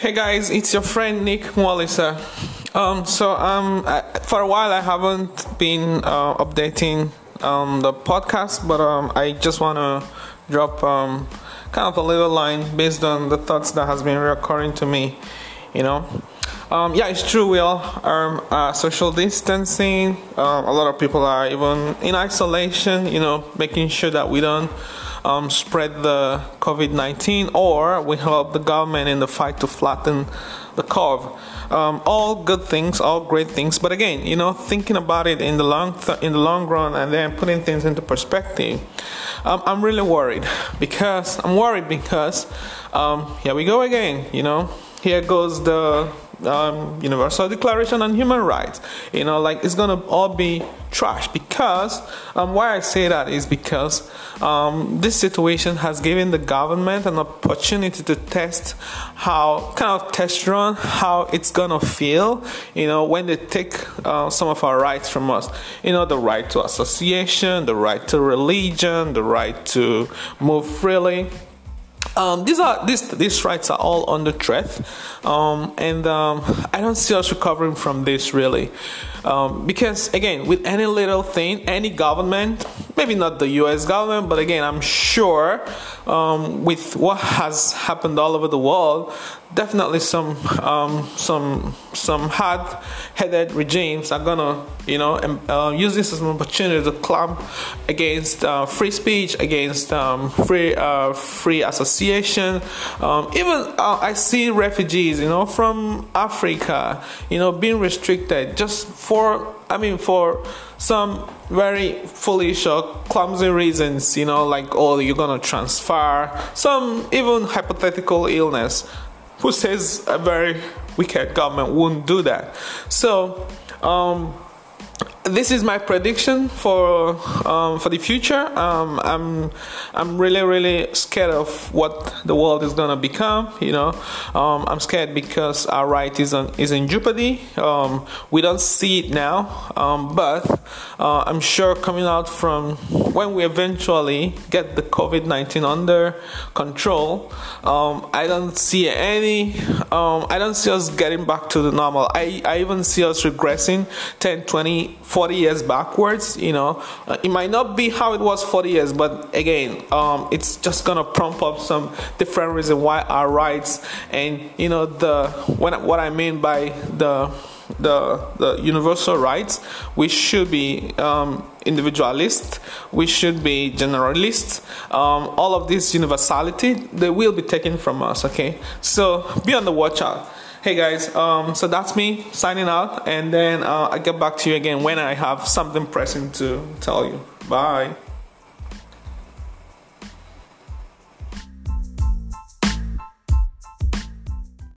Hey guys, it's your friend Nick Mwalisa. Um, so um, I, for a while I haven't been uh, updating um, the podcast, but um, I just want to drop um, kind of a little line based on the thoughts that has been recurring to me. You know, um, yeah, it's true. We all are uh, social distancing. Um, a lot of people are even in isolation. You know, making sure that we don't um, spread the COVID 19 or we help the government in the fight to flatten the curve. Um, all good things, all great things. But again, you know, thinking about it in the long th- in the long run and then putting things into perspective, um, I'm really worried because I'm worried because um, here we go again. You know, here goes the um, Universal Declaration on Human Rights. You know, like it's gonna all be trash because um, why I say that is because um, this situation has given the government an opportunity to test how kind of test run how it's gonna feel. You know, when they take uh, some of our rights from us. You know, the right to association, the right to religion, the right to move freely um, these are these these rights are all under threat, um, and um, I don't see us recovering from this really, um, because again, with any little thing, any government, maybe not the U.S. government, but again, I'm sure um, with what has happened all over the world, definitely some um, some some hard-headed regimes are gonna you know uh, use this as an opportunity to clamp against uh, free speech, against um, free uh, free association. Um, even uh, I see refugees, you know, from Africa, you know, being restricted just for I mean for some very foolish or clumsy reasons, you know, like oh you're gonna transfer some even hypothetical illness who says a very wicked government wouldn't do that? So, um, this is my prediction for um, for the future. Um, I'm I'm really really scared of what the world is gonna become. You know, um, I'm scared because our right is on, is in jeopardy. Um, we don't see it now, um, but uh, I'm sure coming out from when we eventually get the COVID nineteen under control, um, I don't see any. I don't see us getting back to the normal. I I even see us regressing 10, 20, 40 years backwards. You know, uh, it might not be how it was 40 years, but again, um, it's just gonna prompt up some different reason why our rights and you know the when what I mean by the the the universal rights we should be um, individualist we should be generalist um, all of this universality they will be taken from us okay? So be on the watch out Hey guys, um, so that's me signing out, and then uh, I get back to you again when I have something pressing to tell you. Bye.